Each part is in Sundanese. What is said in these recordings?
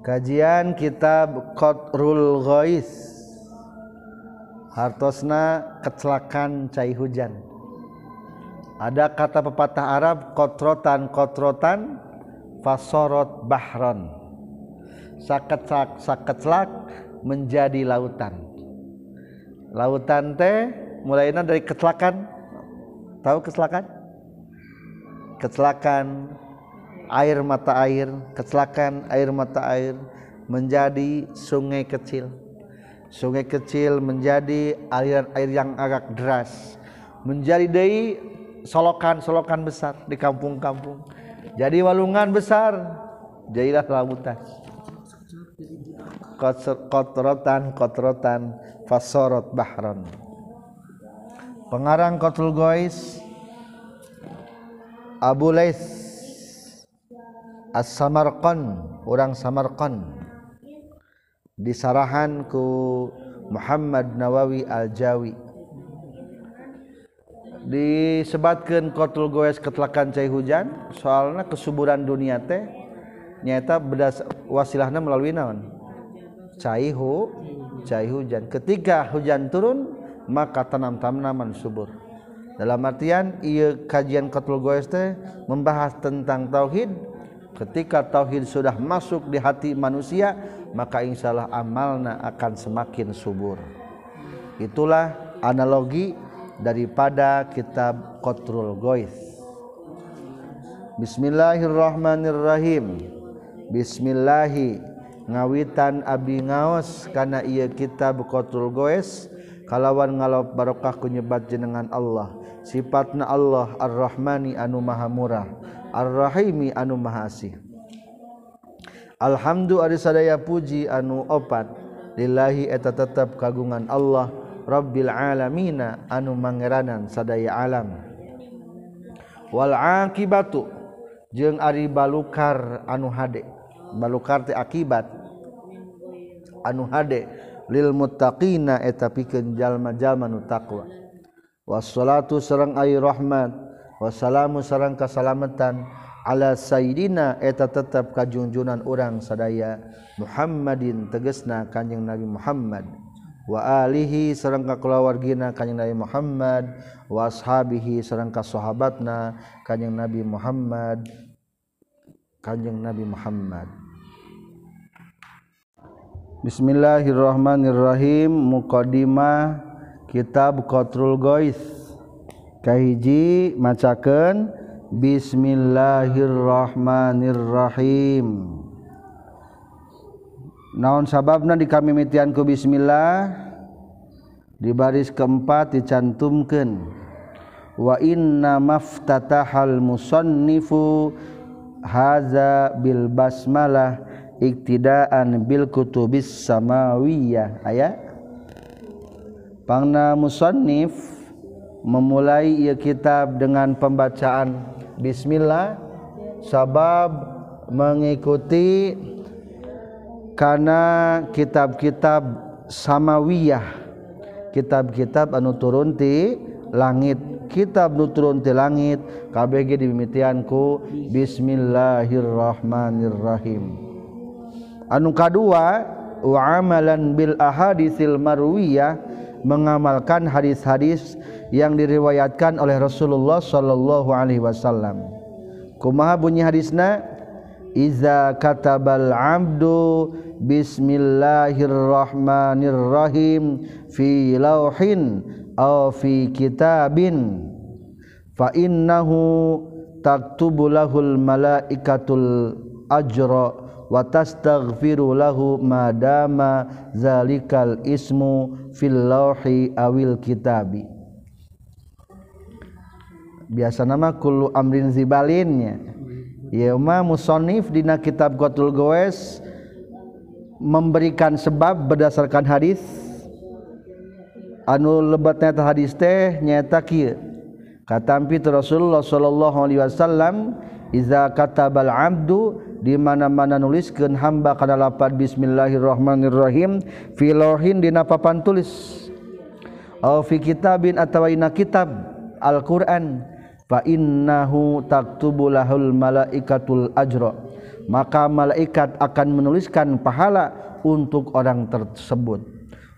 Kajian kitab Qatrul Ghais. Hartosna kecelakaan cai hujan. Ada kata pepatah Arab kotrotan kotrotan fasorot bahron. Saketlak saketlak menjadi lautan. Lautan teh mulainya dari kecelakaan. Tahu kecelakaan? Kecelakaan air mata air kecelakaan air mata air menjadi sungai kecil. Sungai kecil menjadi aliran air yang agak deras menjadi dari solokan-solokan besar di kampung-kampung. Jadi walungan besar jadilah lautan kotrotan kotrotan fasorot bahron. Pengarang Qatul Gois Abu Lais as-samarqan orang samarqan disarahan ku Muhammad Nawawi Al-Jawi. Disebatkan kotul goes ketelakan cai hujan soalnya kesuburan dunia teh nyata bedas wasilahna melalui naon? Cai hu cai hujan. Ketika hujan turun maka tanam-tanaman subur. Dalam artian iya kajian kotul goes teh membahas tentang tauhid ketika tauhid sudah masuk di hati manusia maka insyaallah amalna akan semakin subur. Itulah analogi daripada kitab Qatrul Gois Bismillahirrahmanirrahim. Bismillahi ngawitan abdi ngaos karena ia kitab Qatrul Gois kalawan ngalop barokah kunyebat jenengan Allah. Sifatna Allah Ar-Rahmani anu maha murah Ar-rahimi anu mahasih. Alhamdulillah ari sadaya puji anu opat. Lillahi eta tetap kagungan Allah Rabbil alamina anu mangeranan sadaya alam. Wal akibatu jeung ari balukar anu hade. Balukar teh akibat. Anu hade. Lil muttaqina eta pikeun jalma-jalma nu taqwa. Wassalatu sareng ai rahmat. wassalamu sarang kesalamatan ala Sayyidina eta tetap kajungjunan orang sadaya Muhammadin tegesna kanjeng Nabi Muhammad. Wa alihi sareng ka kulawargina kanjeng Nabi Muhammad wa ashabihi sareng ka sahabatna kanjeng Nabi Muhammad. Kanjeng Nabi Muhammad. Bismillahirrahmanirrahim. Muqaddimah Kitab Qatrul Ghaiz. Kahiji macaken Bismillahirrahmanirrahim. Naon sababna di kami mitianku Bismillah? Di baris keempat dicantumkan wa inna maftatahal musannifu haza bil basmalah iktidaan bil kutubis samawiyah. Ayat pangna musannif memulai ia kitab dengan pembacaan bismillah sabab mengikuti karena kitab-kitab samawiyah. Kitab-kitab anu turun ti langit. Kitab nu turun ti langit KBG dimimitianku bismillahirrahmanirrahim. Anu kadua wa amalan bil ahaditsil marwiyah mengamalkan hadis-hadis yang diriwayatkan oleh Rasulullah sallallahu alaihi wasallam. Kumaha bunyi hadisna? Iza katabal abdu bismillahirrahmanirrahim fi lauhin aw fi kitabin fa innahu taktubu lahul malaikatul ajra wa tastaghfiru lahu madama zalikal ismu fil lauhi awil kitabi biasa nama kulu amrin zibalinnya Yema musonif dina kitab Qatul Goes memberikan sebab berdasarkan hadis. Anu lebatnya hadis teh nyata kieu. Katampi Rasulullah sallallahu alaihi wasallam iza katabal abdu di mana-mana nuliskeun hamba kana lapad bismillahirrahmanirrahim. Fi lauhin dina papan tulis. Au fi kitabin atawa ina kitab Al-Qur'an. Fa innahu taktubulahul malaikatul ajra. Maka malaikat akan menuliskan pahala untuk orang tersebut.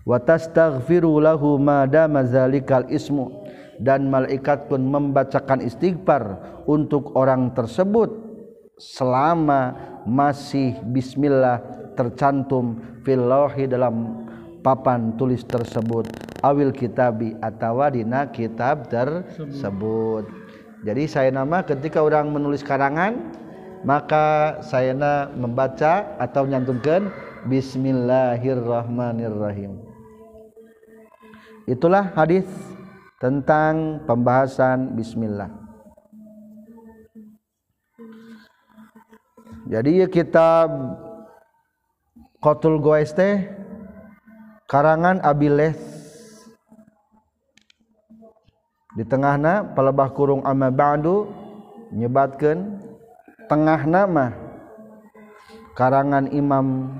Watastaghfiru lahu madama zalikal ismu. Dan malaikat pun membacakan istighfar untuk orang tersebut selama masih bismillah tercantum fil lauhi dalam papan tulis tersebut. Awil kitabi atau dina kitab tersebut. Jadi saya nama ketika orang menulis karangan maka saya membaca atau nyantumkan Bismillahirrahmanirrahim. Itulah hadis tentang pembahasan Bismillah jadi kitab Qatul Goes teh karangan Abiles di tengahna pelebah kurung amma ba'du nyebatkeun tengah nama karangan Imam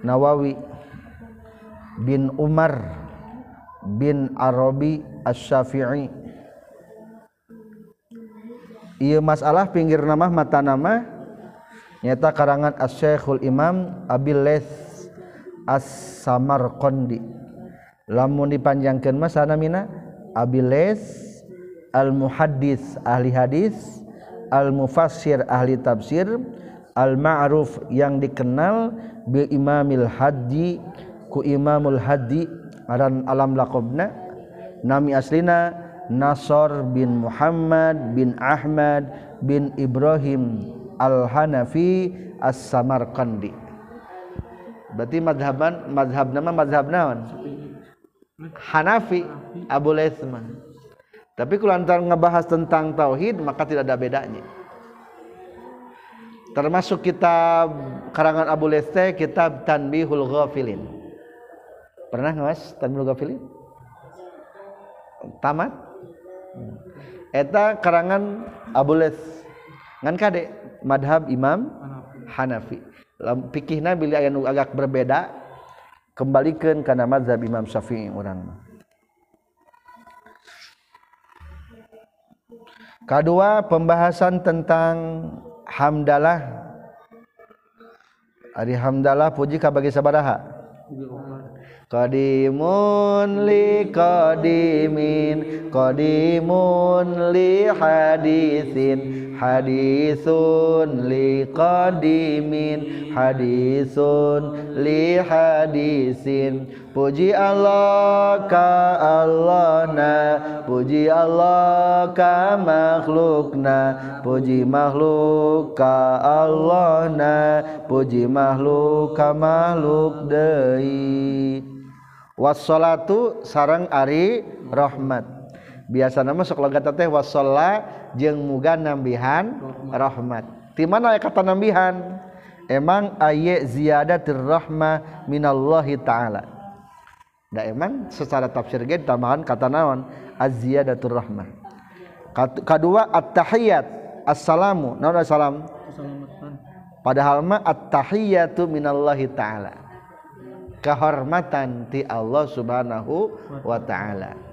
Nawawi bin Umar bin Arabi Asy-Syafi'i. Ieu masalah pinggir nama mata nama nyata karangan Asy-Syekhul Imam Abil Laits As-Samarqandi. Lamun dipanjangkeun mah sanamina Abil Al-Muhaddis ahli hadis Al-Mufassir ahli tafsir Al-Ma'ruf yang dikenal bi Imamil Hadji ku Imamul Hadji aran alam laqabna. Nami aslina Nasr bin Muhammad bin Ahmad bin Ibrahim al-Hanafi as-Samarqandi. Berarti madhaban madhab nama madhab naon? Hanafi Abu Laitsman. Tapi kalau antar ngebahas tentang tauhid maka tidak ada bedanya. Termasuk kitab karangan Abu Laits kitab Tanbihul Ghafilin. Pernah ngewas Tanbihul Ghafilin? Tamat? Eta karangan Abu Laits. Ngan kade madhab Imam Hanafi. Pikihna bila aya agak berbeda kembalikan karena madhab Imam Syafi'i orang mah Kedua pembahasan tentang hamdalah. Ari hamdalah puji kabagi sabaraha. Qadimun li qadimin qadimun li hadithin. hadisun li qadimin hadisun li hadisin. Puji Allah ka Allah na Puji Allah ka makhlukna Puji makhluk ka Allah na Puji makhluk ka makhluk deui. Wassalatu sarang ari rahmat. Biasa nama sok logat teh wassalat jeung muga nambihan rahmat. di mana aya kata nambihan? Emang ayat ziyadatir rahmah minallahi taala. Da emang secara tafsir ge tambahan kata naon? Az-ziyadatur rahmah kedua at-tahiyat assalamu. Naon assalam padahal mah at-tahiyatu minallahi taala. Kehormatan ti Allah subhanahu wa ta'ala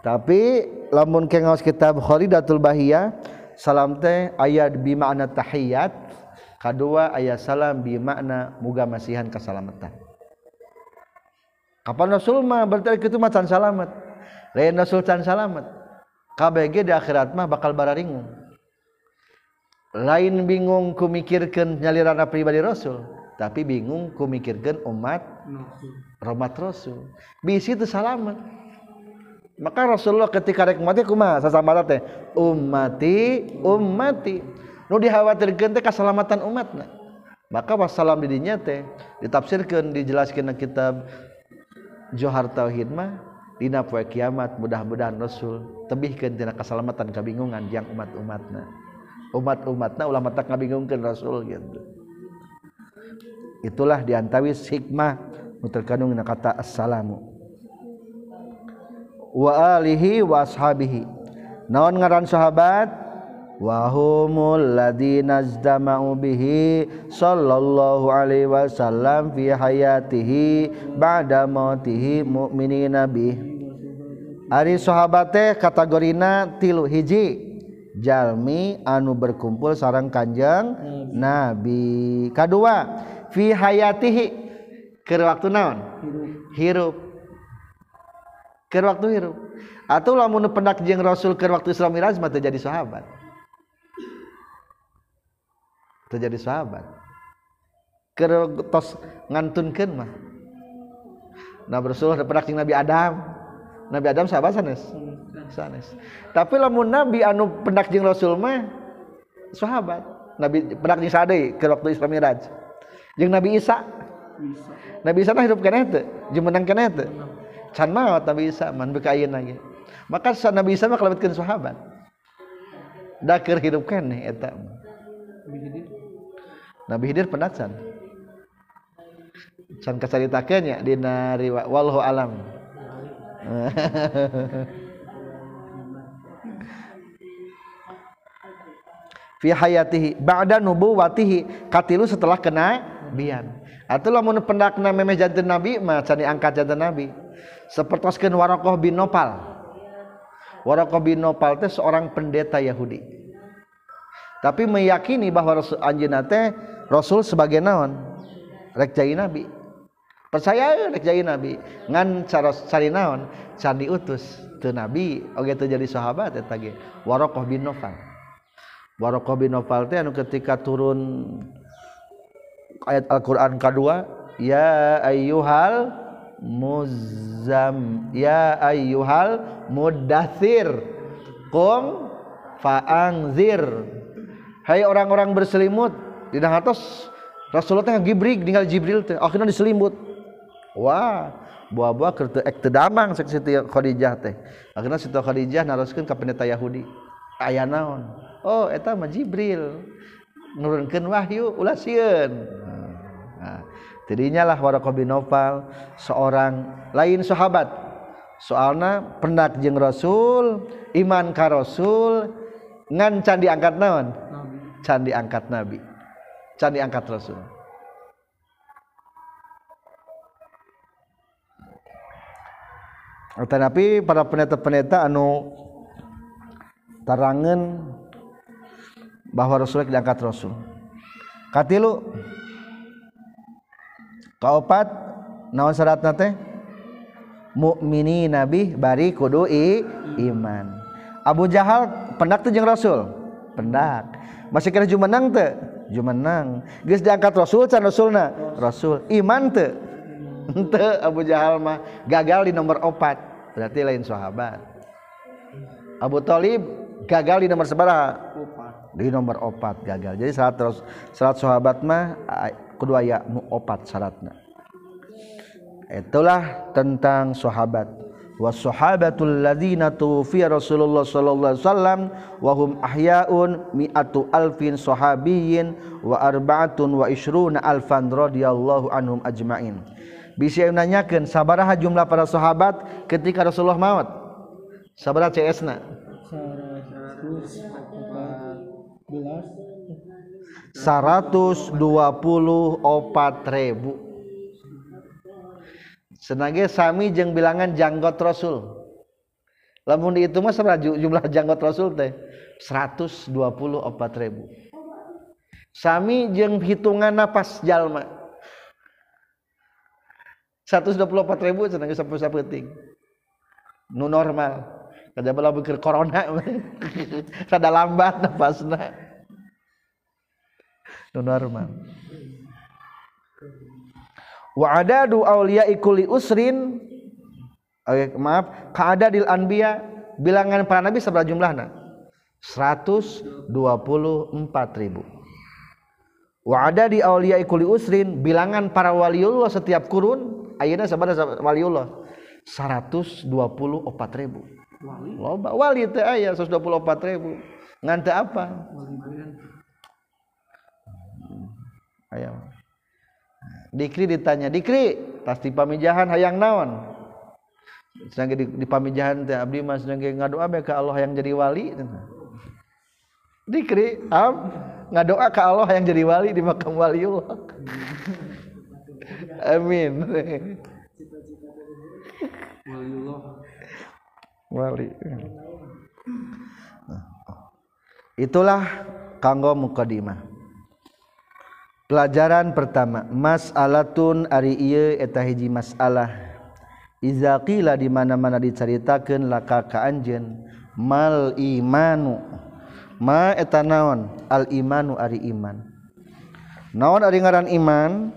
tapi lamun kengaos kitab Khalidatul Bahiyah salam teh ayat bi makna tahiyat kedua ayat salam bi makna muga masihan keselamatan kapan Rasul mah berarti itu macan salamat lain Rasul can salamat KBG di akhirat mah bakal bararingung lain bingung ku mikirkan nyaliran pribadi Rasul tapi bingung ku mikirkan umat umat Rasul. Bisi itu salamat maka Rasulullah ketika rek mati kumaha sasamara teh ummati ummati. Nu dikhawatirkeun teh keselamatan umatna. Maka wassalam di dinya teh ditafsirkan dijelaskan kitab Johar Tauhid mah dina poe kiamat mudah-mudahan Rasul tebihkeun tina keselamatan kabingungan yang umat-umatna. Umat-umatna ulama tak ngabingungkeun Rasul gitu. Itulah diantawis hikmah nu terkandung kata assalamu. waalihi washabihi naon ngaran sahabat? Wahumul ladina zdama'u bihi sallallahu alaihi wasallam fi hayatihi ba'da mautihi mu'minina bih. Ari sahabat teh kategorina tilu hiji jalmi anu berkumpul sarang kanjeng nabi, nabi. kadua fi hayatihi keur waktu naon? Hirup. ke waktu hirup atau lamun pendak jeung Rasul ke waktu Isra Miraj mah jadi sahabat. Terjadi sahabat. Ke tos ngantunkeun mah. Nah Rasulullah pendak jeung Nabi Adam. Nabi Adam sahabat sanes? Sanes. Tapi lamun Nabi anu pendak jeung Rasul mah sahabat. Nabi pendak jeung sadai ke waktu Isra Miraj. Jeung Nabi Isa. Nabi Isa mah hidup kana teu? Jeung menang kana teu? Can maot Nabi Isa man beuka ayeuna ge maka Nabi Isa mah kalebetkeun sahabat. Da keur hidup keneh eta Nabi Khidir pendak can. Kacaritakeun nya dina riwayat wallahu alam. Fi hayatihi ba'da nubuwatihi katilu setelah kena bian. Atau lamun pendakna memeh janten nabi mah can diangkat janten nabi sapertoskeun Warokoh bin Nopal. Warokoh bin Nopal teh seorang pendeta Yahudi. Tapi meyakini bahwa Rasul anjeunna teh Rasul sebagai naon? Rek jadi nabi. Percaya rek jadi nabi. Ngan cara cari naon? Can diutus. Teu nabi oge teu jadi sahabat eta ge. Warokoh bin Nopal. Warokoh bin Nofal teh anu ketika turun ayat Al-Qur'an kedua ya ayyuhal muzam ya ayyuhal mudathir. Kum faangzir hai orang-orang berselimut di atas Rasulullah teh gibrig tinggal Jibril teh akhirnya diselimut. Wah buah-buah kertu ek tedamang sek Siti Khadijah teh. Akhirnya Siti Khadijah naroskeun ka pendeta Yahudi. Aya naon? Oh eta mah Jibril. Nurunkeun wahyu ulah sieun. Tidinyalah Warqa bin Nawfal seorang lain sahabat. Soalna pendak jeung Rasul, iman ka Rasul, ngan can diangkat naon? Can diangkat Nabi. Can diangkat Rasul. Tetapi para pendeta-pendeta anu tarangan bahwa Rasul diangkat Rasul. Katilu kaopat naon syaratna teh? Mukmini nabi bari kudu i, iman. Abu Jahal pendak teh jeung Rasul? Pendak. Masih kira jumenang teh? Jumenang geus diangkat Rasul can Rasulna? Rasul. Iman teh? Teu Abu Jahal mah gagal di nomor opat. Berarti lain sahabat. Abu Talib gagal di nomor sabaraha di nomor opat gagal. Jadi salat terus salat sahabat mah kedua ya nu opat syaratna itulah tentang sahabat. Was sahabatul ladzina tuwfiya Rasulullah sallallahu alaihi wasallam wa hum ahyaun mi'atu alfin sahabiyyin wa arba'atun wa isyruna alfan radhiyallahu anhum ajmain. Bisa nanyakeun sabaraha jumlah para sahabat ketika Rasulullah maut? Sabaraha CS-na 11 na 124.000 senaga Sami jeng bilangan janggot rasul. Lamun itu mas jumlah janggot rasul teh? 124.000 Sami jeng hitungan napas jalma. 124.000 senaga sapu sapeting nu normal. Kada bala corona. Rada lambat napasna nu normal. Wa adadu auliya ikuli usrin. Okay, maaf. Kaadadil anbiya bilangan para nabi seberapa jumlahna 124 ribu. Wa adadi auliya ikuli usrin bilangan para waliullah setiap kurun ayeuna sabaraha waliullah? 124 ribu. Loba wali teh aya 124 ribu. Ngante apa ayo dikri ditanya dikri pasti pamijahan hayang naon? Sedang di, di pamijahan teh abdi mas sedang ngadoa be ka Allah yang jadi wali. Dikri am ngadoa ka Allah yang jadi wali di makam waliullah. Amin. Waliullah. Wali. Itulah kanggo muqaddimah pelajaran pertama masalatun ari ieu eta hiji masalah. Iza qila di mana-mana diceritakeun laka ka anjeun mal imanu. Ma eta naon? Al imanu ari iman. Naon ari ngaran iman?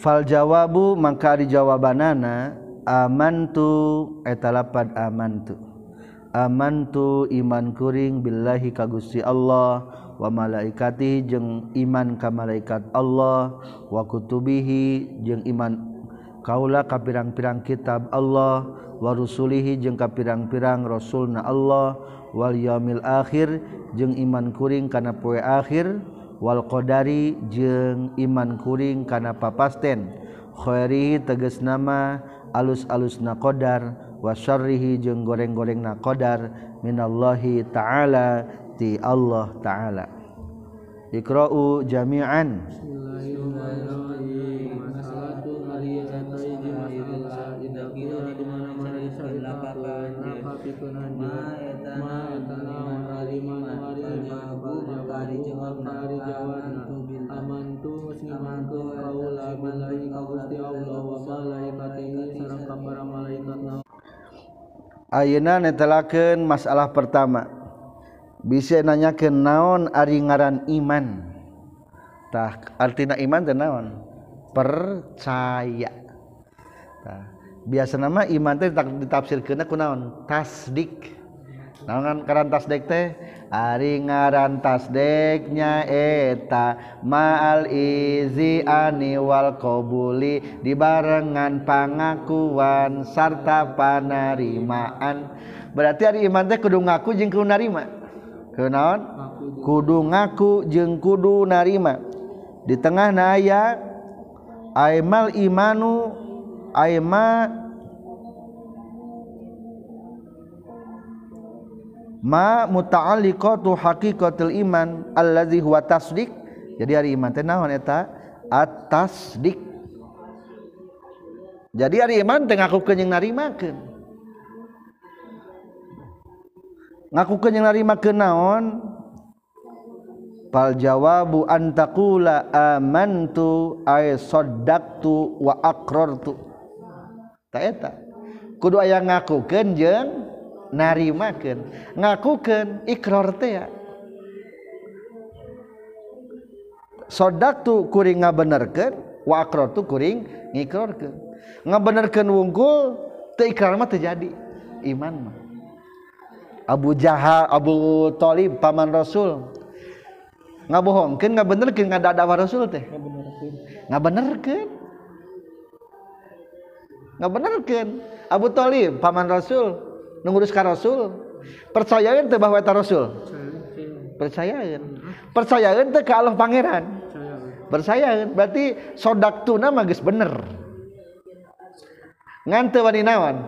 Fal jawabu mangka di jawabanana amantu eta lapad amantu. amantu iman kuring Billahi kagusti Allah wa malaikati jeung iman ka malaikat Allah wa kutubihi jeung iman kaula ka pirang-pirang kitab Allah wa rusulihi jeung ka pirang-pirang rasulna Allah wal yaumil akhir jeung iman kuring kana poe akhir wal qadari jeung iman kuring kana papasten. Khairihi tegas nama alus-alus na qadar wasyarrihi jeung goreng-goreng na qadar minallahi ta'ala ti Allah ta'ala. Iqra'u jami'an. Bismillahirrahmanirrahim Ayeuna netelakeun masalah pertama. Bisa nanyakeun naon ari ngaran iman. Tah artina iman teh naon? Percaya. Tah biasa nama iman teh ditafsirkeun ku naon Tasdik. naongan karantas dek teh? Ari ngarantas deknya eta. Ma'al izi ani wal qabuli dibarengan pangakuan sarta panarimaan. Berarti ari iman teh kudu ngaku jeung kudu narima? Kenaon kudu ngaku jeung kudu narima. Di tengah na aya aimal imanu aima ma muta'alliqatu haqiqatul iman allazi huwa tasdiq. Jadi hari iman teh naon eta? At-tasdiq. Jadi hari iman teh ngakukeun jeung narimakeun. Ngakukeun yang narima kenaon pal jawabu antakula amantu ay saddaqtu wa aqrartu. Ta eta. Kudu aya ngakukeun jeung narimakeun ngakukeun ikrar teh ya. sodaktu kuring ngabenerkeun wa tu kuring ngikrarkeun ngabenerkeun wungkul teu ikrar mah terjadi iman mah. Abu Jahal Abu Talib, paman Rasul ngabohongkeun ngabenerkeun ngadadawa Rasul teh. Ngabenerkeun. Ngabenerkeun. Abu Talib paman Rasul ngurus ka Rasul. Percayaan teh bahwa eta Rasul. Percayaan percayaan teh ke Allah pangeran. Percayaan berarti sodak tuna magis bener. Ngan teu wani naon?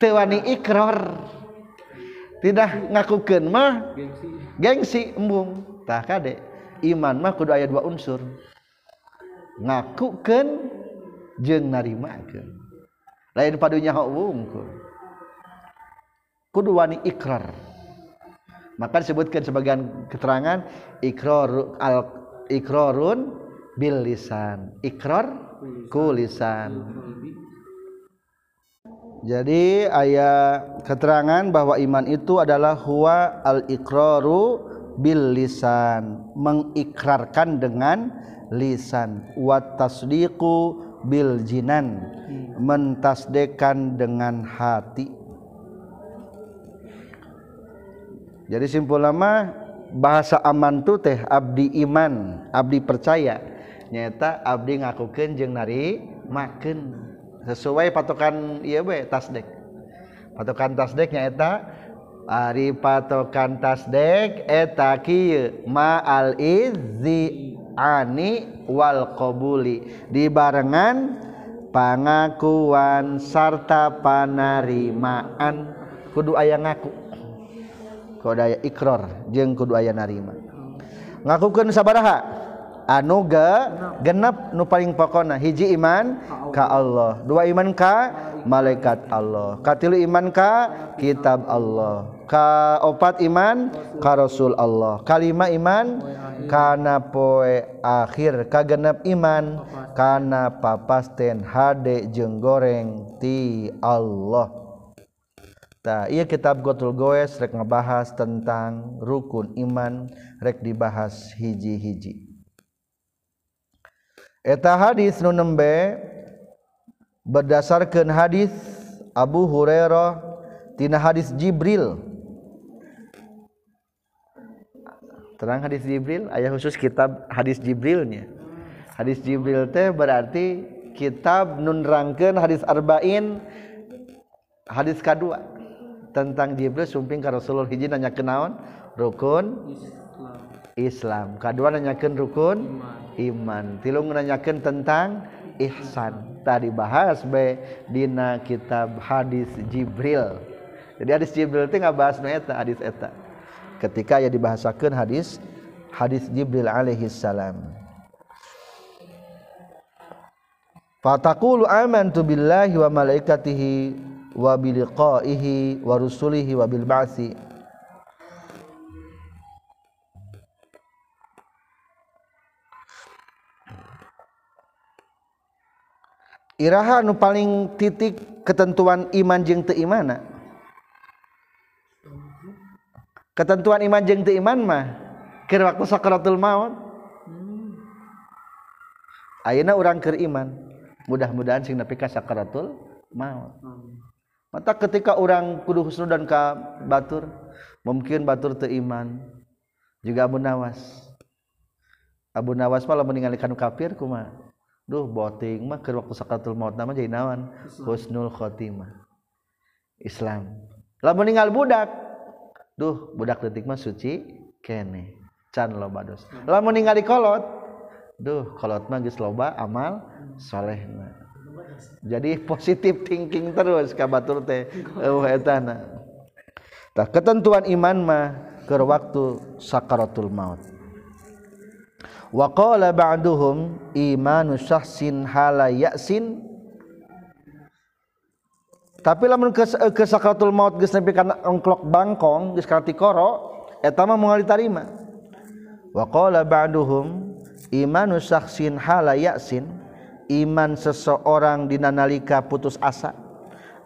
Teu wani ikrar tidak ngakukeun mah gengsi embung. Tah kade iman mah kudu aya dua unsur. Ngakukeun jeung narimakeun lain padunya hok wungkul kudu wani ikrar. Maka disebutkan sebagian keterangan ikrar al ikrarun bil lisan ikrar ku lisan jadi ayat keterangan bahwa iman itu adalah huwa al-iqraru bil lisan, mengikrarkan dengan lisan, wa tasdiqu bil jinan, mentasdekan dengan hati. jadi simpul lama bahasa aman tuh teh abdi iman abdi percaya. Nyata abdi ngakukan jeng nari makan sesuai patokan iya be tasdek. Patokan tasdek nyata Ari patokan tasdek eta kieu ma'al izzi ani wal qabuli. Dibarengan pangakuan sarta panarimaan. Kudu aya ngaku. daya Iqror jeung kudu aya narima. Ngakukeun sabaraha? Anu ge genep. nu paling pokona hiji iman ka Allah. Dua iman ka malaikat Allah. Katilu iman ka kitab Allah. Ka opat iman ka rasul Allah. Kalima iman kana poe akhir. Ka genep iman kana papasten hade jeung goreng ti Allah. Tah, iya kitab Gotul Goes rek ngebahas tentang rukun iman rek dibahas hiji-hiji. Eta hadis nu nembe berdasarkan hadis Abu Hurairah tina hadis Jibril. Terang hadis Jibril, ayah khusus kitab hadis Jibrilnya. Hadis Jibril teh berarti kitab nun nunrangkeun hadis arba'in hadis kedua. tentang Jibril sumping ke Rasulullah hiji nanya kenaon rukun Islam. Kedua nanyakan rukun iman. Tilu nanyakan tentang ihsan. Tadi bahas be dina kitab hadis Jibril. Jadi hadis Jibril itu nggak bahas eta hadis eta. Ketika ya dibahasakan hadis hadis Jibril alaihi salam. Fataqulu amantu billahi wa malaikatihi. wa biliqaihi wa rusulihi wa bil ba'si Iraha nu paling titik ketentuan iman jeung teu imana? Ketentuan iman jeung teu iman mah keur waktu sakaratul maut. Ayeuna urang keur iman. Mudah-mudahan sing nepi ka sakaratul maut. mata ketika orang kudu husnudan ka batur mungkin batur teu iman. Juga Abu Nawas. Abu Nawas malah meninggalkan kafir kuma duh boting mah keur waktu sakaratul maut nama jadi nawan husnul khotimah. Islam. Lah meninggal budak duh budak detik mah suci kene. Can loba dos hmm. lah meninggal kolot duh kolot mah geus loba amal solehna jadi positif thinking terus kabatur teh. Eueuh etana tah ketentuan iman mah keur waktu sakaratul maut. Wa qala ba'duhum imanu syahsin hala ya'sin. Tapi lamun ke, ke sakaratul maut geus nepi kana engklok bangkong geus kana tikoro eta mah moal ditarima. Wa qala ba'duhum imanu syahsin hala ya'sin. iman seseorang dinanalika putus asa.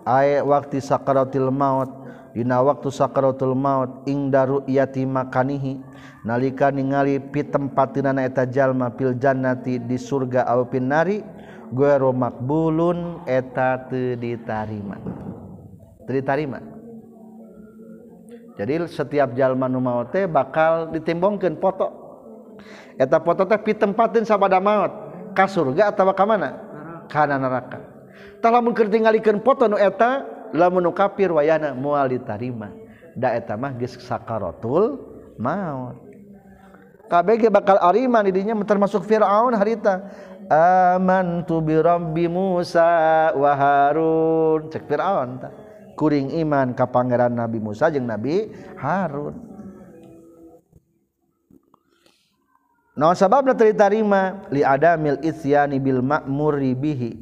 Aya waktu sakaratil maut dina waktu sakaratul maut ing daru yati makanihi. Nalika ningali pi tempatinana eta jalma pil jannati di surga aw pinnari guero makbulun eta teu ditarima. Teu ditarima. Jadi setiap jalma nu maut teh bakal ditimbongkeun foto eta foto teh pi tempatin sabada maut. ka surga atau ka mana? Karena neraka. Tah lamun keur foto nu eta lamun kafir wayana moal ditarima. Da eta mah geus sakaratul maut. KBG bakal ariman didinya termasuk Firaun harita. Amantu bi rabbi Musa wa Harun. Cek Firaun ta. Kuring iman ka pangeran Nabi Musa jeung Nabi Harun. naon sababna teu ditarima li adamil isyani bil ma'muri bihi.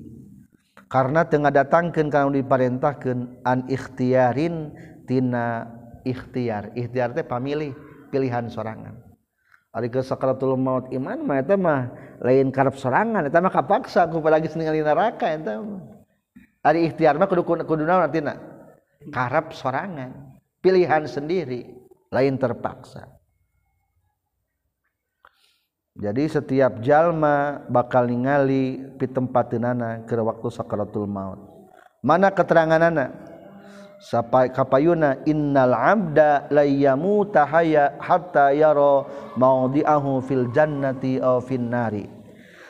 Karena tengah datangkan kalau diparentahkan an ikhtiarin tina ikhtiar. Ikhtiar teh pamilih pilihan sorangan. Ari ke sakaratul maut iman mah eta mah lain karep sorangan. Eta mah kapaksa ku palagi ningali neraka eta mah. Ari ikhtiar mah kudu kudu naon artina karep sorangan pilihan sendiri lain terpaksa. jadi setiap jalma bakal ningali pitempatenana ke waktu sakaratul maut. Mana keterangan anak sampai kapayuna innal abda la yamuta hayya hatta yara maudiahu fil jannati aw fin nari.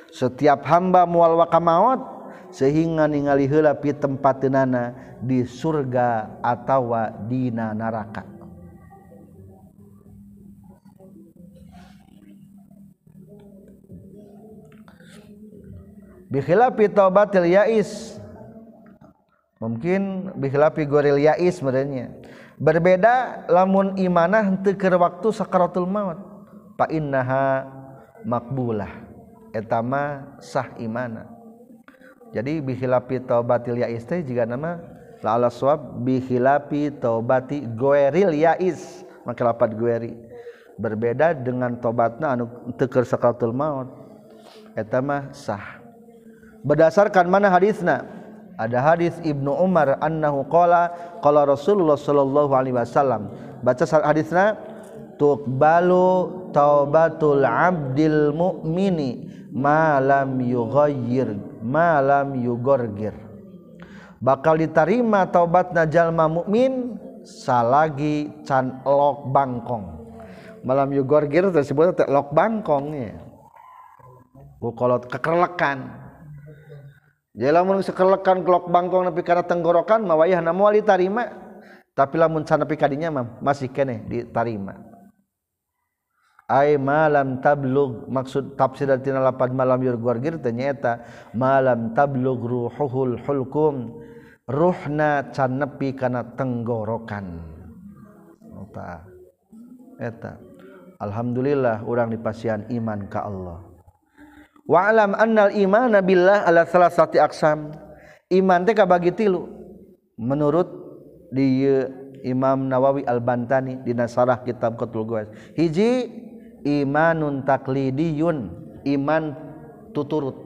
Setiap hamba mual waka maut sehingga ningali heula pi pitempatenana di surga atawa dina neraka bikhilafi taubatil yais. Mungkin bikhilafi goril yais sebenarnya. Berbeda lamun imanah henteu keur waktu sakaratul maut. Fa innaha makbulah. Etama sah imana jadi bihilapi taubatil yais teh juga nama la ala swab bihilapi taubati goeril yais. Maka lapat goeri berbeda dengan tobatna anu teker sakaratul maut. Etama sah berdasarkan mana hadisna ada hadis Ibnu Umar annahu qala qala Rasulullah sallallahu alaihi wasallam. Baca hadisna tuqbalu taubatul abdil mu'mini malam yughayyir malam yugorgir. Bakal diterima taubatna jalma mukmin salagi can lok bangkong. Malam yugorgir tersebut lok bangkongnya kalau kekerlekan Jadi lamun sekelekan kelok bangkong nepi kana tenggorokan mah wayah na moal ditarima. Tapi lamun can nepi kadinya mah masih kene ditarima. Ai malam tablug maksud tafsir tina lapan malam yurgorgir teh nyaeta malam tablug ruhuhul hulkum ruhna can nepi kana tenggorokan. Eta. eta Alhamdulillah urang dipasian iman ka Allah. wa alam annal iman billah ala salasati aksam. Iman teh kabagi tilu. Menurut di Imam Nawawi Al-Bantani di Nasarah Kitab Qatul Ghawas hiji imanun taklidiyun. Iman tuturut.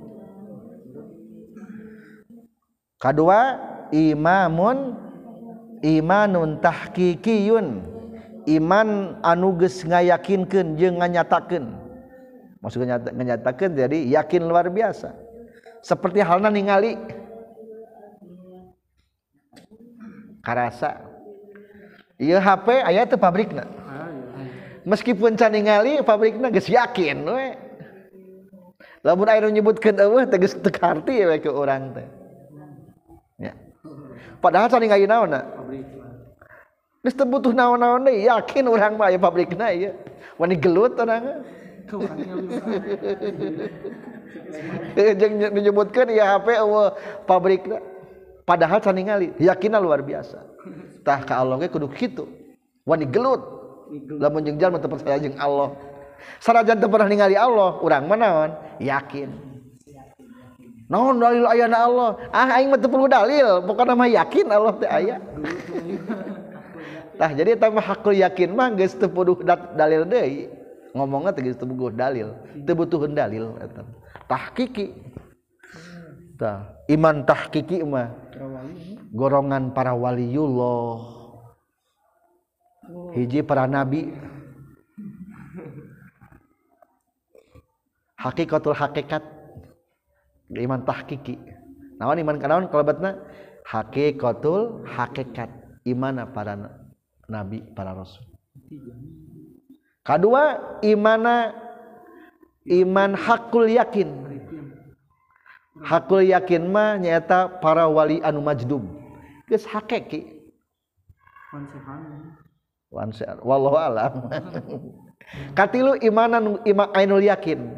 Kedua imamun imanun tahqiqiyun iman anu geus ngayakinkeun jeung nganyatakeun. maksudnya menyatakan jadi yakin luar biasa. Seperti halnya ningali. Karasa. Iya HP ayah itu pabrikna. Meskipun can ningali pabrikna geus yakin we. Lamun aya nyebutkeun eueuh teh geus teu harti we ke urang teh. Ya. Padahal can ningali naonna geus teu butuh naon-naon deui yakin urang mah aya pabrikna ieu wani gelut urang eh. Eh, menyebutkan ya HP pabrik padahal ningali yakin luar biasa. Tah ka Allah kudu kitu. Wani gelut. Lamun jeung jalma jengjal percaya jeung Allah. Sarajan teu pernah ningali Allah urang mah naon? yakin. Naon dalil ayana Allah? Ah aing mah teu perlu dalil. Pokona mah yakin Allah teh aya. Tah jadi eta mah hakul yakin mah geus teu perlu dalil deui. Ngomongna teh geus teu butuh dalil. Teu butuh dalil eta. Tahqiqi. Tah iman tahqiqi mah. Golongan para waliullah. Hiji para nabi. Hakikatul hakikat iman tahkiki naon iman kanaon kalabatna? Hakikatul hakikat imana para nabi para rasul kedua imana iman hakul yakin. Hakul yakin mah nyata para wali anu majdub. Geus hakiki wallahu alam. Katilu imanan iman ainul yakin.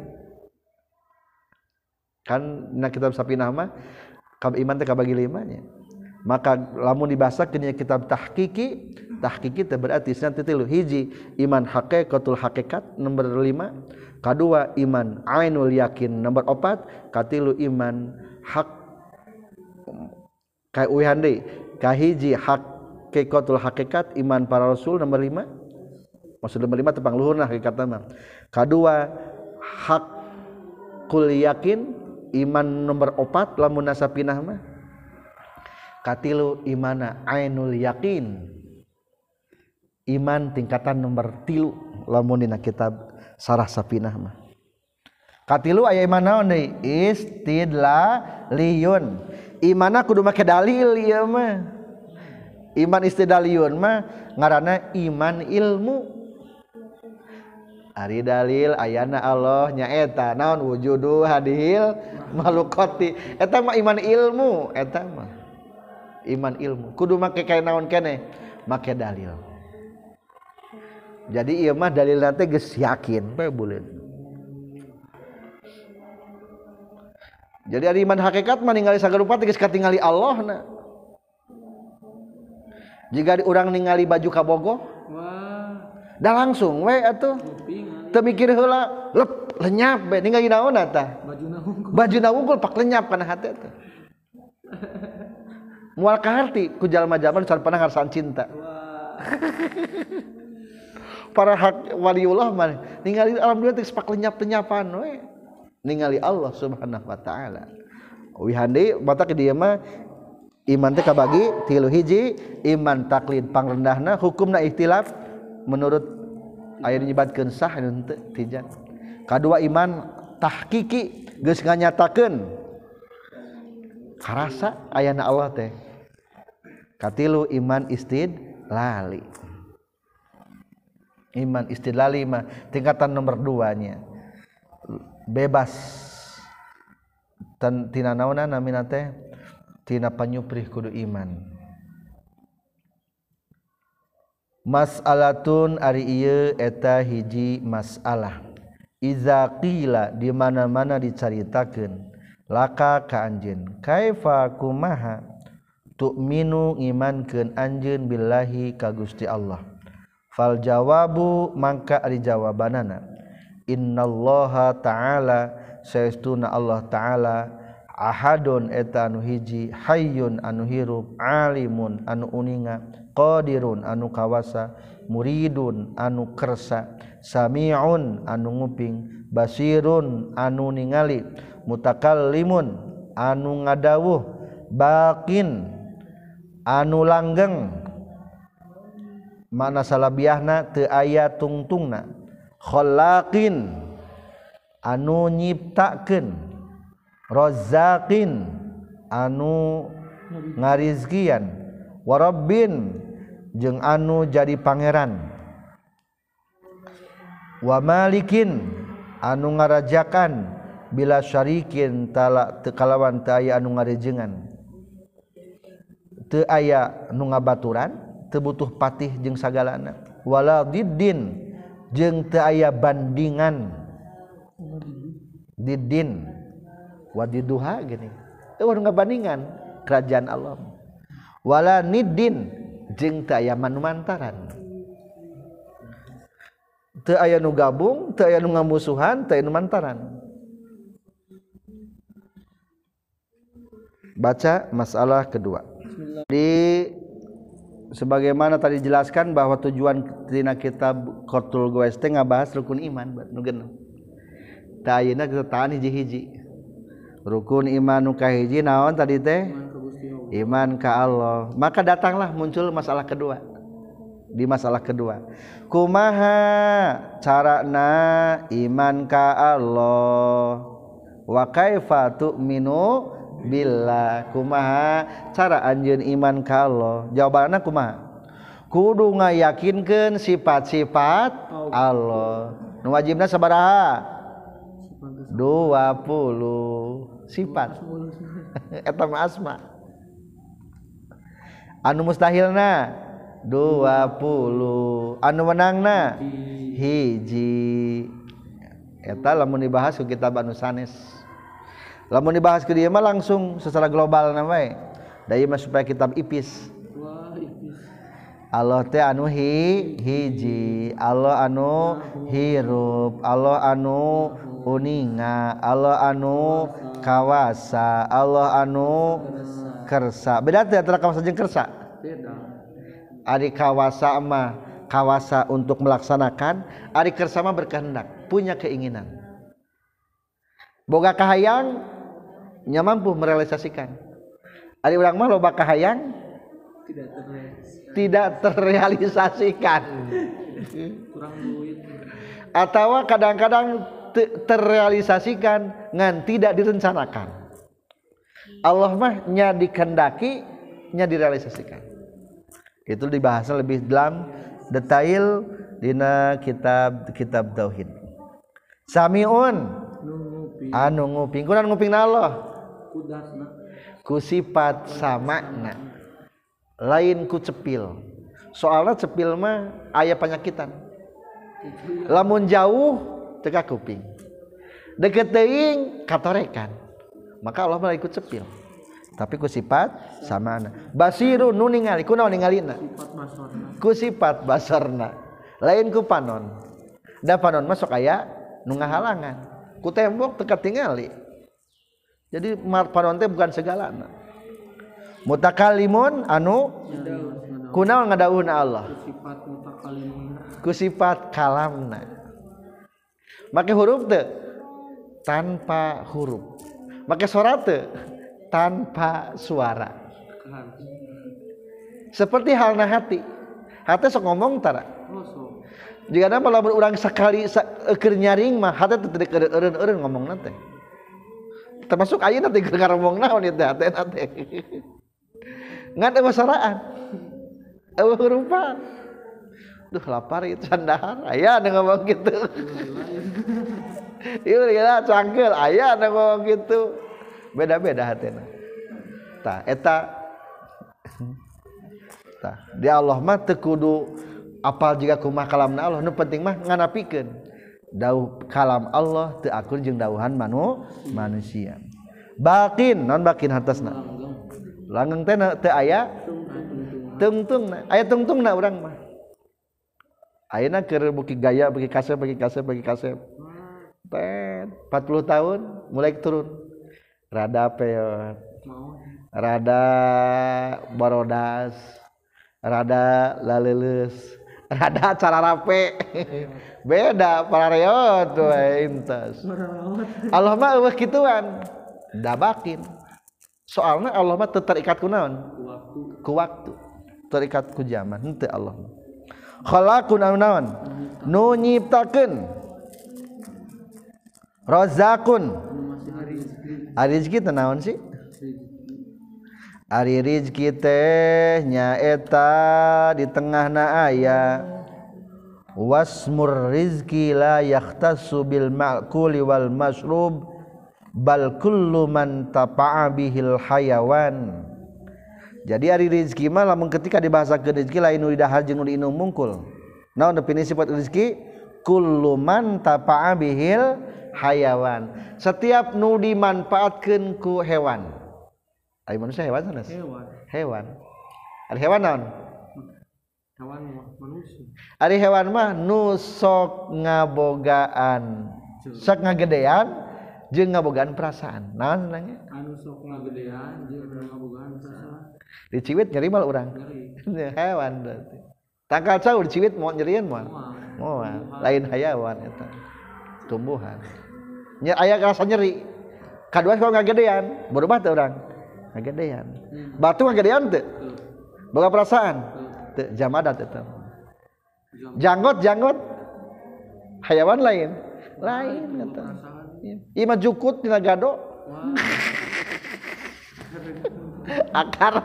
Kan na kitab sapinah mah kam iman teh kabagi limanya maka lamun dibahasa kini kitab tahqiqi tahqiq kita berarti santai tilu hiji. Iman hakikatul hakikat nomor lima. Kedua iman ainul yakin nomor opat katilu iman hak kai uhandi kahiji hakikatul hakikat iman para rasul nomor lima. Maksud nomor lima tepang luhur nah kata kedua hak kul yakin iman nomor opat lamun nasa pinah mah. Katilu imana ainul yakin. iman tingkatan nomor tilu lamun dina kitab sarah sapinah mah. Katilu aya iman naon deui? Istidlaliyun. Imana kudu make dalil ieu mah. Iman istidaliun mah ngaranna iman ilmu. Ari dalil ayana Allah nyaeta naon wujudu hadil malukoti eta mah iman ilmu eta mah iman ilmu. Kudu make kae naon kene? Make dalil. jadi Imah dalil nanti geus yakin. Bae boleh. Jadi ada iman hakikat mah ningali sagarupa geus katingali Allah na jika orang ningali baju kabogo dah langsung we atuh. Temikir hela lep lenyap be ningali naon eta? Baju naungkul. Pak lenyap kana hati eta mual ka harti ku jalma-jalma pernah harsan cinta. para hak waliullah mah ningali alam dunia teh pak lenyap-lenyapan we. Ningali Allah Subhanahu wa taala. Wihande mata ke dia mah iman teh kabagi tilu hiji iman taklid pangrendahna hukumna ikhtilaf menurut aya nyebatkeun sah henteu tijan. Kadua iman tahqiqi geus nganyatakeun. Karasa ayana Allah teh. Katilu iman istid lali. Iman istidlali mah tingkatan nomor duanya. Bebas. Tan tina naonna namina teh? Tina panyuprih kudu iman. Mas'alatun ari ieu eta hiji masalah. Iza qila di mana-mana dicaritakeun. Laka ka anjeun. Kaifa kumaha? Tu'minu ngimankeun anjeun billahi ka Gusti Allah fal jawabu mangka ari jawabanana. Innallaha ta'ala saestuna Allah ta'ala ahadun eta anu hiji hayyun anu hirup alimun anu uninga qadirun anu kawasa muridun anu kersa samiun anu nguping basirun anu ningali mutakallimun anu ngadawuh bakin anu langgeng. mana salabiahna teu aya tungtungna. Khallaqin anu nyiptakeun. Razzaqin anu ngarizkian. Warabbin jeung anu jadi pangeran. Wa malikin anu ngarajakan. Bila syarikin tala tekalawan teu aya anu ngarejengan. Teu aya nu ngabaturan. tebutuh patih jeung sagalana. Wala diddin jeung teu aya bandingan. Diddin. Wadiduha gini. Teu eh, bandingan kerajaan Allah. Wala niddin jeung teu aya manumantaran. Teu aya nu gabung teu aya nu ngamusuhan teu aya nu mantaran. Baca masalah kedua. Di sebagaimana tadi dijelaskan bahwa tujuan tina kitab Qatul Gowes teh ngabahas rukun iman nu genep. Tah ayeuna kita tahan hiji-hiji. Rukun iman nu kahiji naon tadi teh? Iman ka Allah. Maka datanglah muncul masalah kedua. Di masalah kedua. Kumaha carana iman ka Allah? Wa kaifa tu'minu Billah kumaha? Cara anjun iman ka Allah jawabanna kumaha? Kudu ngayakinkeun sifat-sifat Allah. Nu wajibna sabaraha? 20 sifat. Eta mah asma. Anu mustahilna? 20 anu menangna? Hiji. Eta lamun dibahas ku kitab anu sanes. Lamun dibahas ke dia mah langsung secara global namanya dari mah supaya kitab ipis. Allah teh anu hi hiji. Allah anu hirup. Allah anu uninga. Allah anu kawasa. Allah anu kersa. Beda teh antara kawasa jeung kersa? Ari kawasa mah kawasa untuk melaksanakan Ari kersa mah berkehendak punya keinginan. Boga kahayang nya mampu merealisasikan. Ari urang mah loba kahayang? Tidak terrealisasikan. Atau kadang-kadang terrealisasikan ngan tidak direncanakan. Allah mah nya dikendaki nya direalisasikan. Itu dibahas lebih dalam detail dina kitab kitab tauhid. Samiun. Anu nguping kunaon nguping Allah ku sifat samakna lain ku cepil. Soalnya cepil mah aya penyakitan. Lamun jauh teka kuping. Deket teuing katorekan. Maka Allah malah ikut cepil. Tapi ku sifat sama basiru nu ningali kunaon ningalina ku sifat basarna lain ku panon. Dapat non masuk aya nunggah halangan ku tembok tekat tinggali jadi panon teh bukan segala mutakalimun anu? Kunaon ngadaun Allah. Kusifat kalamna. Make huruf teu tanpa huruf. Make suara teu tanpa suara. Seperti halna hati. Hati sok ngomong tara. Jika ada lamun urang sekali keur nyaring mah hati teh teu ngomong nanti termasuk ayo nanti kerkaromong naon ieu teh hati nanti ngan eueuh saraan. Eueuh rupa. Duh lapar itu sandahar aya anu ngomong gitu. Ieu kira cangkeul aya anu ngomong gitu. Beda-beda hatena tah eta. Tah di Allah mah teu kudu apal jika kumah kalamna Allah. Nu penting mah nganapikeun dauh kalam Allah teu akur jeung dauhan manu manusia. Bakin non bakin hartasna langgeng teh teu aya tungtung aya tungtungna urang mah. Ayeuna keur beuki gaya beuki kasep beuki kasep beuki kasep. Pen, 40 tahun mulai turun. Rada peot rada barodas rada laleles ada cara rape. Beda parareot we intas Allah mah eueuh kituan dabakin. Soalnya Allah mah teu terikat ku naon? Ku waktu. Terikat ku zaman henteu Allah khalaqun anu naon? Nu nyiptakeun. Razakun ari rezeki. Teu naon sih? Ari Rizki teh nyaeta di tengah na aya. Wasmur Rizki la yakhtasu bil ma'kuli wal masrub bal kullu man tapa'a bihil hayawan. Jadi ari rizki mah lamun ketika dibahasa ke rizki lain nu didahar jeung nu diinum mungkul. Naon definisi buat rizki? Kullu man tapa'a bihil hayawan. Setiap nu dimanfaatkeun ku hewan. Ayo manusia hewan sanes. Hewan. Hewan. Ari hewan naon? Hewan manusia. Ari hewan mah nu sok ngabogaan. Sok ngagedean jeung ngabogaan perasaan. Naon nanya? Anu sok ngagedean jeung ngabogaan perasaan. Diciwit nyeri mal urang. Nyeri. hewan berarti. Tangkal caur diciwit mau nyerian moal. Moal. Lain hayawan eta. Tumbuhan. Nya aya rasa nyeri. Kadua kalau ngagedean, berubah teh urang. Ngagedean. Batu ngagedean teu? tuh Boga perasaan. Teu jamadat eta. Janggot janggot hayawan lain. Lain eta. Ieu mah jukut tina gado akar.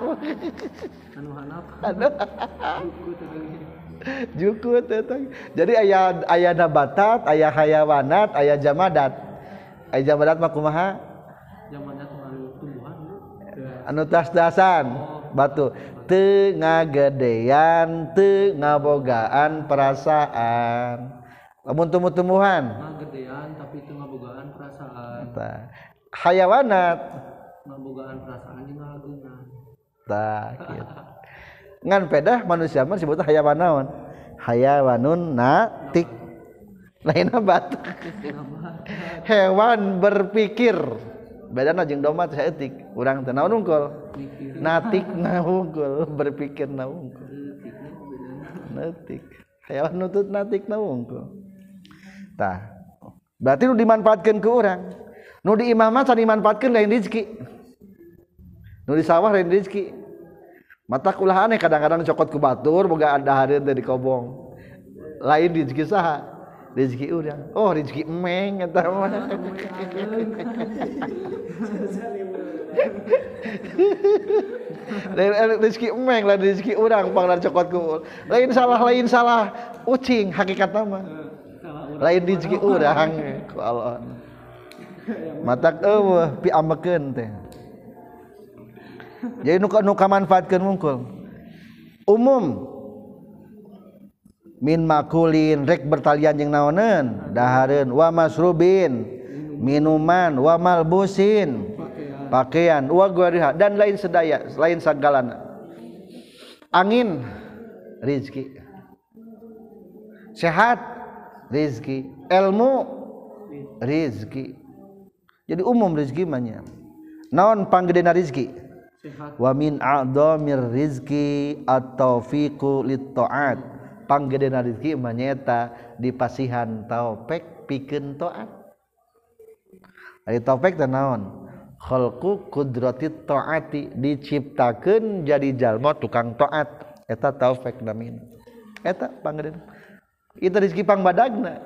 anu hanap tadi jukut eta. Jadi aya aya nabatat, aya hayawanat, aya jamadat. Aya jamadat mah kumaha? Anu tas-tasan batu teu ngagedean, teu ngabogaan perasaan. Lamun tumbuh-tumbuhan ngagedean tapi itu ngabogaan perasaan Tah. hayawanat ngabogaan perasaan jeung ngahageungan tah kitu. Ngan pedah manusia mah disebut hayawan naon? Hayawanun natik. Lain batu. Hewan berpikir. bedana jeung domba saya etik. Urang teh naon unggul natik na unggul berpikir na unggul natik. Hayawan nutut natik na unggul tah. Berarti nu dimanfaatkeun ke urang. Nu di imamah can dimanfaatkeun lain rezeki nu di sawah lain rezeki mata kulah aneh kadang-kadang cokot ku batur boga ada hareun teh dikobong. Lain rezeki saha. rezeki urang oh rezeki emeng eta mah lain eh, rezeki emeng lain rezeki urang panglar cokot ku. Lain salah lain salah. Ucing hakikat mah lain rezeki urang ku Allah. Matak eueuh pi ambekeun teh. Jadi nu nu kamanfaatkeun mungkul. Umum min makulin rek bertalian jeung naoneun? Dahareun. Wa masrubin minuman. Wa malbusin pakaian. Wa guariha dan lain sedaya lain sagalana. Angin rizki. Sehat rizki. Ilmu rizki. Jadi umum rizkimanya naon panggedena rizki? Wa min a'dhamir rizki at-taufiqu lit-ta'at panggedena rezeki mah nyaeta di taufik pikeun taat ari taufik teh naon? Khalqu qudrati taati diciptakeun jadi jalma tukang taat eta taufik namin eta panggedena itu rezeki pang badagna.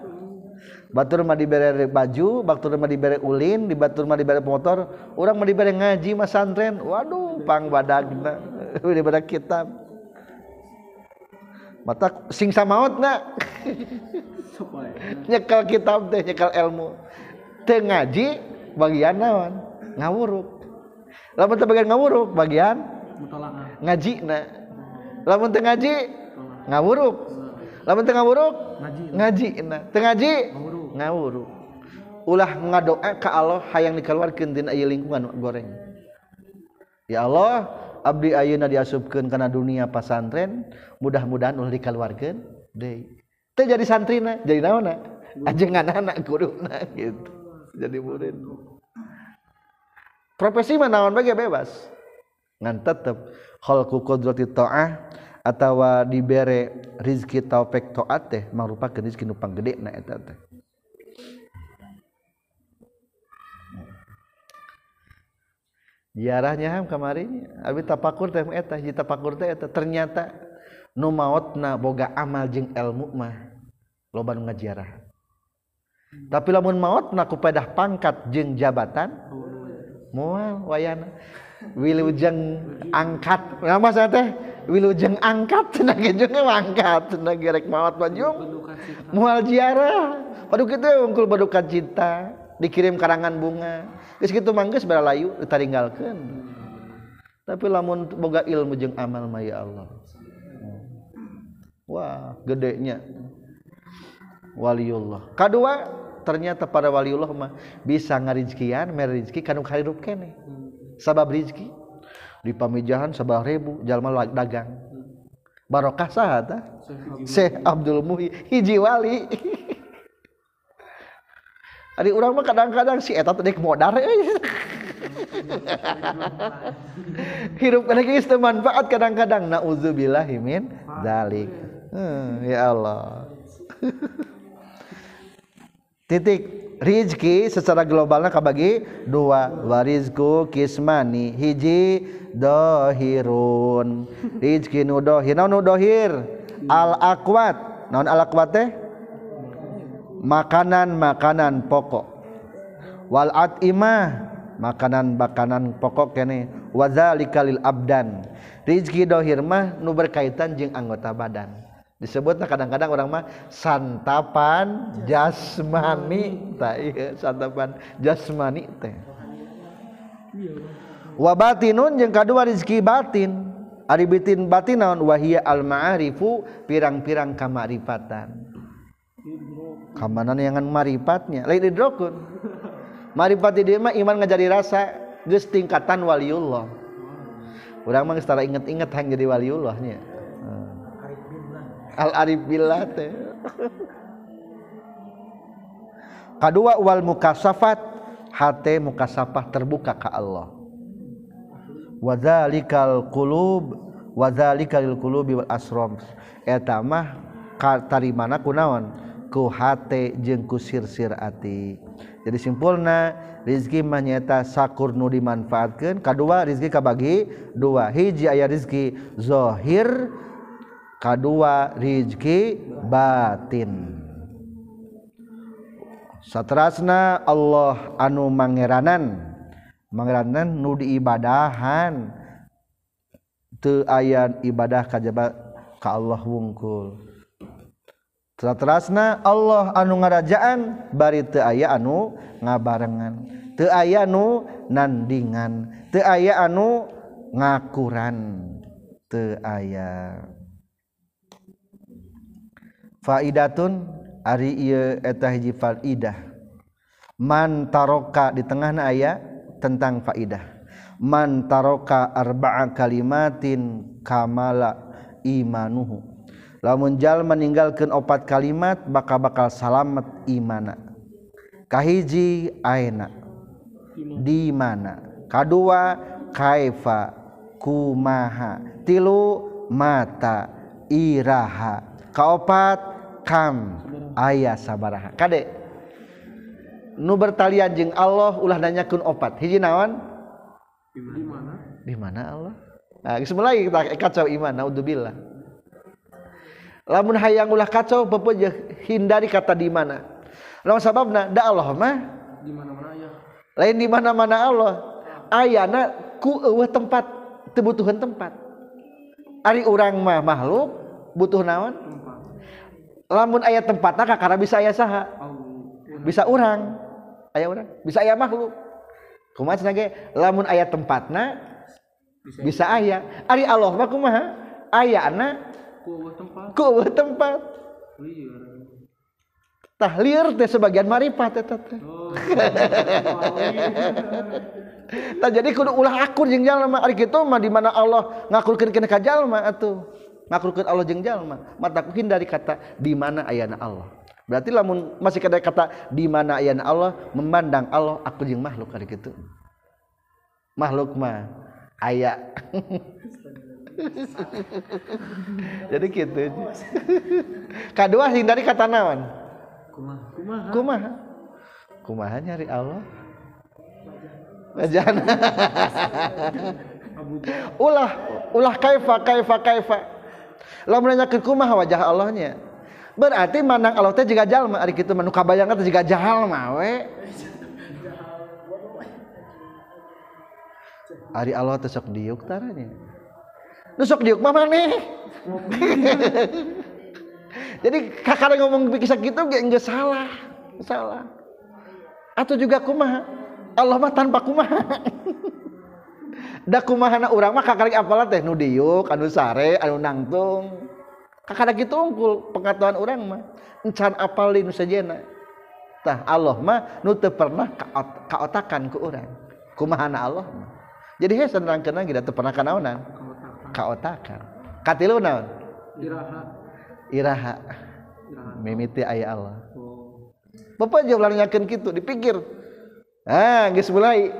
Batur mah dibere baju batur mah dibere ulin di batur mah dibere motor urang mah dibere ngaji mah santren. Waduh pang badagna. Dibere kitab. mata sing samaot na nyekel kitab teh nyekel ilmu. Teu ngaji bagian naon? Ngawuruk lamun teu bagian ngawuruk bagian mutalaah ngaji na lamun teu ngaji ngawuruk lamun teu ngawuruk ngaji na teu ngaji ngawuruk ulah ngadoa ka Allah hayang dikeluarkeun dina ieu lingkungan goreng. Ya Allah Abdi Ayeuna diasupkeun kana dunia pasantren mudah-mudahan ulah dikaluarkan deui. Teu jadi santrina jadi naonna? Ajenganana guruna gitu. Jadi murid. Profesi mah naon bae bebas? Ngan tetep khalqu qudrati ta'ah atawa dibere rizki taufik ta'at teh marupakeun rizki nu panggedena eta teh. diarahnya kamarinya Abi tapakur teh eta hiji tapakur teh eta. Ternyata nu maotna boga amal jeung ilmu mah loba nu ngajiarah tapi lamun maotna ku pedah pangkat jeung jabatan moal wayana. Wilujeng angkat. Nama saya teh? Wilujeng angkat. Cenah geujung angkat. Cenah gerek maot panjung moal jiarah waduh kitu unggul badukan cinta. Dikirim karangan bunga. gitu manggis berlayu ditaringgalkan tapi lamun boga ilmu jeng amal maya Allah. Wah gedenya. Waliullah. Kedua ternyata para waliullah mah bisa ngarizkian merizki kanu hirup kene. Sabab rizki? Di pamijahan sabah ribu jalma dagang. Barokah sahata Syekh Abdul Muhi hiji wali. Ari urang mah kadang-kadang si eta teh modar euy. Eh. Hirup kana geus teu manfaat kadang-kadang naudzubillah min zalik. Hmm, ya Allah. Titik rizki secara globalnya kabagi dua warizku kismani hiji dohirun rizki nudohir naon nudohir al akwat naon al akwat teh makanan makanan pokok. Wal atimah makanan makanan pokok kene. Wadzalika lil abdan. Rizki dohir mah nu berkaitan jeung anggota badan. Disebutnya kadang-kadang orang mah santapan jasmani. Tah ieu santapan jasmani teh. Wa batinun jeung kadua rizki batin. Ari batin naon wahia al ma'arifu pirang-pirang kamarifatan kamanan yang marifatnya lain didrokun marifat di mah iman ngajari rasa geus tingkatan waliullah. Urang mah geus tara inget-inget hang jadi waliullahnya. Al arif billah teh. Kadua wal mukasafat. Hate mukasafah terbuka ka Allah. Wadzalikal qulub wadzalikal qulubi wal asram eta mah tarimana kunaon ku hate jeung ku sirsir ati. Jadi simpulna rizki nyaeta sakur nu dimanfaatkeun. Kadua rizki kabagi dua. Hiji aya rizki zahir, kadua rizki batin. Satrasna Allah anu mangeranan. Mangeranan nu diibadahan. Teu aya ibadah kajaba ka Allah wungkul. Satrasna Allah anu ngarajaan bari teu aya anu ngabarengan. Teu aya anu nandingan. Teu aya anu ngakuran. Teu aya. Faidatun ari ieu eta hiji faidah. Man taroka di tengahna aya tentang faidah. Man taroka arba'a kalimatin kamala imanuhu. Lamunjal meninggalkan opat kalimat bakal-bakal salamet imanakahhiji aak di mana? Kedua kaifa? Kumaha? Tilu mata? Iiraha kaupat kam? Ayah sabaraha. Kadek nu bertalian jeng Allah ulah nanyakan opat. Hiji nawan di mana? Allah? Lagi kita kacau iman naudzubillah lamun hayang ulah kacau pepe hindari kata di mana. Lamun sababna da Allah mah. Di mana-mana aya lain di mana-mana Allah ayana ku eueuh tempat teu tempat. Ari urang mah makhluk butuh naon? Tempat. lamun aya tempatna kakara bisa aya saha. Bisa urang. aya urang. Bisa aya makhluk. Kumaha cenah ge? Lamun aya tempatna bisa, bisa aya. Ari Allah mah kumaha? Ayana ku tempat. Ku tempat. Tahlir teh sebagian marifat eta teh oh Tah jadi kudu ulah akur jeung jalma. Ari kitu mah di mana Allah ngakurkeun kana ka jalma atuh. Ngakurkeun Allah jeung jalma. Mata ku hindari kata di mana ayana Allah? Berarti lamun masih kada kata di mana ayana Allah? Memandang Allah aku jeung makhluk ari kitu makhluk mah aya jadi gitu. Kadua hindari kata naon? Kumaha? Kumaha? Kumaha? Kumaha nyari Allah? Bajana. Ulah ulah kaifa kaifa kaifa. Lamun nanyakeun kumaha wajah Allahnya. Berarti mandang Allah teh jiga jalma ari kitu manu kabayang teh jiga jalma we. Ari Allah teh sok diuk taranya nu sok diuk mah maneh jadi kakak ngomong kisah gitu gak enggak salah. Salah. Atau juga kumaha. Allah mah tanpa kumaha. Da kumahana urang mah kakak apalah teh? Nu diuk anu sare anu nangtung. Kakak gitu unggul pengetahuan urang mah. Encan apal di nu sajena. Tah Allah mah nu teu pernah kaot- kaotakan ku urang. Kumahana Allah mah. Jadi heuh nerangkeun da teu pernah kanaonan kaotakan katilu naon? Iraha. Iraha. Mimiti ayah Allah. Oh. Bapak jawab lalu yakin gitu dipikir. Ah geus mulai.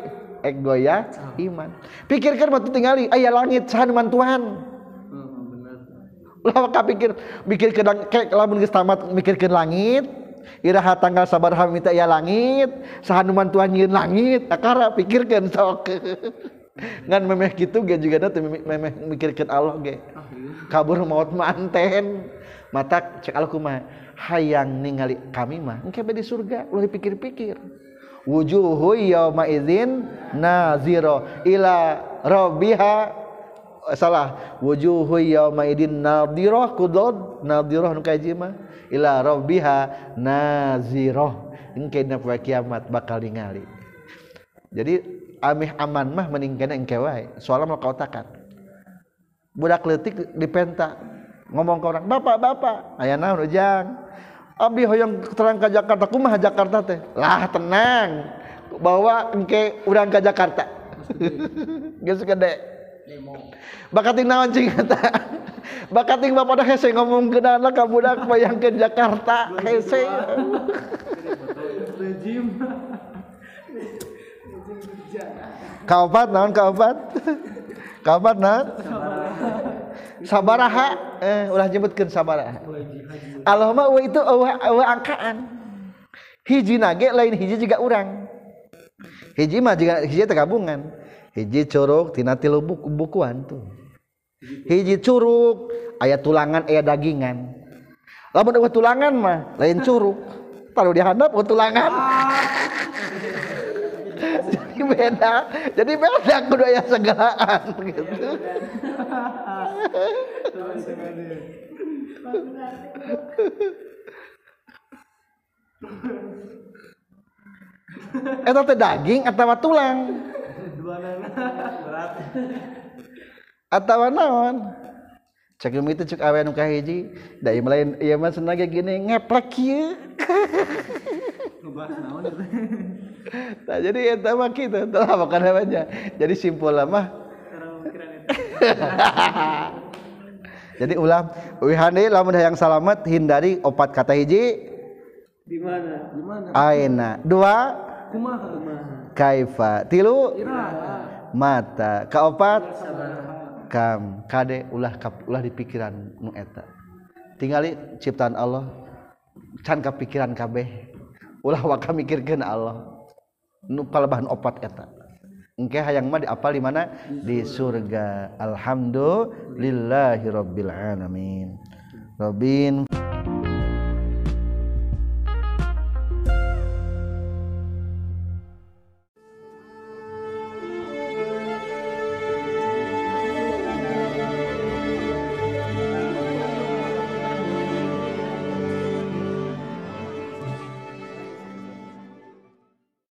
Ek goyah ah. iman. Pikirkan waktu tingali ayah langit sahan mantuhan. Oh, Ulah kapikir mikir ke kek lamun geus tamat mikirkeun langit. Iraha tanggal sabar minta ya langit. Sahanuman Tuhan nyeun langit akara pikirkeun sok. Ngan memeh kitu ge juga teh memeh mikirkeun Allah ge. kabur maut manten. Mata cek Allah kumaha hayang ningali kami mah engke di surga. Ulah dipikir-pikir. Wujuhu yauma idzin nazira ila rabbiha. Eh, salah. Wujuhu yauma idzin nadhirah kudod nadhirah nu kaji mah ila rabbiha nazirah engke dina kiamat bakal ningali. Jadi amih aman mah mending kena engke wae soalnya mau kautakan budak letik dipenta ngomong ke orang bapak bapak ayah naon ujang abdi hoyong terang ke Jakarta kumaha Jakarta teh lah tenang bawa engke urang ke Jakarta geus gede bakating naon cing eta bakating bapak dah hese ngomong ke anak ka budak bayangkeun Jakarta hese kaopat naon kaopat? Kaopat naon? Sabaraha. Eh ulah nyebutkeun sabaraha. Allah mah eueuh itu eueuh eueuh angkaan. Hiji nage lain hiji juga urang. Hiji mah juga hiji tergabungan hiji curug tina tilu buku bukuan tuh. Hiji curug ayat tulangan ayat dagingan. Lamun eueuh tulangan mah lain curug. Taruh di handap tulangan. Beda. Jadi beda aya segalaan gitu. Eta teh daging atau tulang? Dua nana. Berat. Atau naon? Cek itu cek awe nu kahiji. Da ieu lain ieu mah cenah ge gini ngeplek kieu ngebahas naon nah, jadi eta mah kitu tah makan namanya jadi simpul mah. Jadi ulah wihane lamun hayang salamet hindari opat kata hiji. Di mana? Di mana? aina. Dua? Kumaha? Kumaha? kaifa. Tilu? Iraha. mata. Kaopat kam. Kade ulah kap, ulah di pikiran nu eta. Tingali ciptaan Allah. Can kapikiran kabeh. Ulah waka mikirkeun Allah nu palebahan opat eta. Engke hayang mah diapal di mana? Di surga. Alhamdulillahirabbil alamin robin.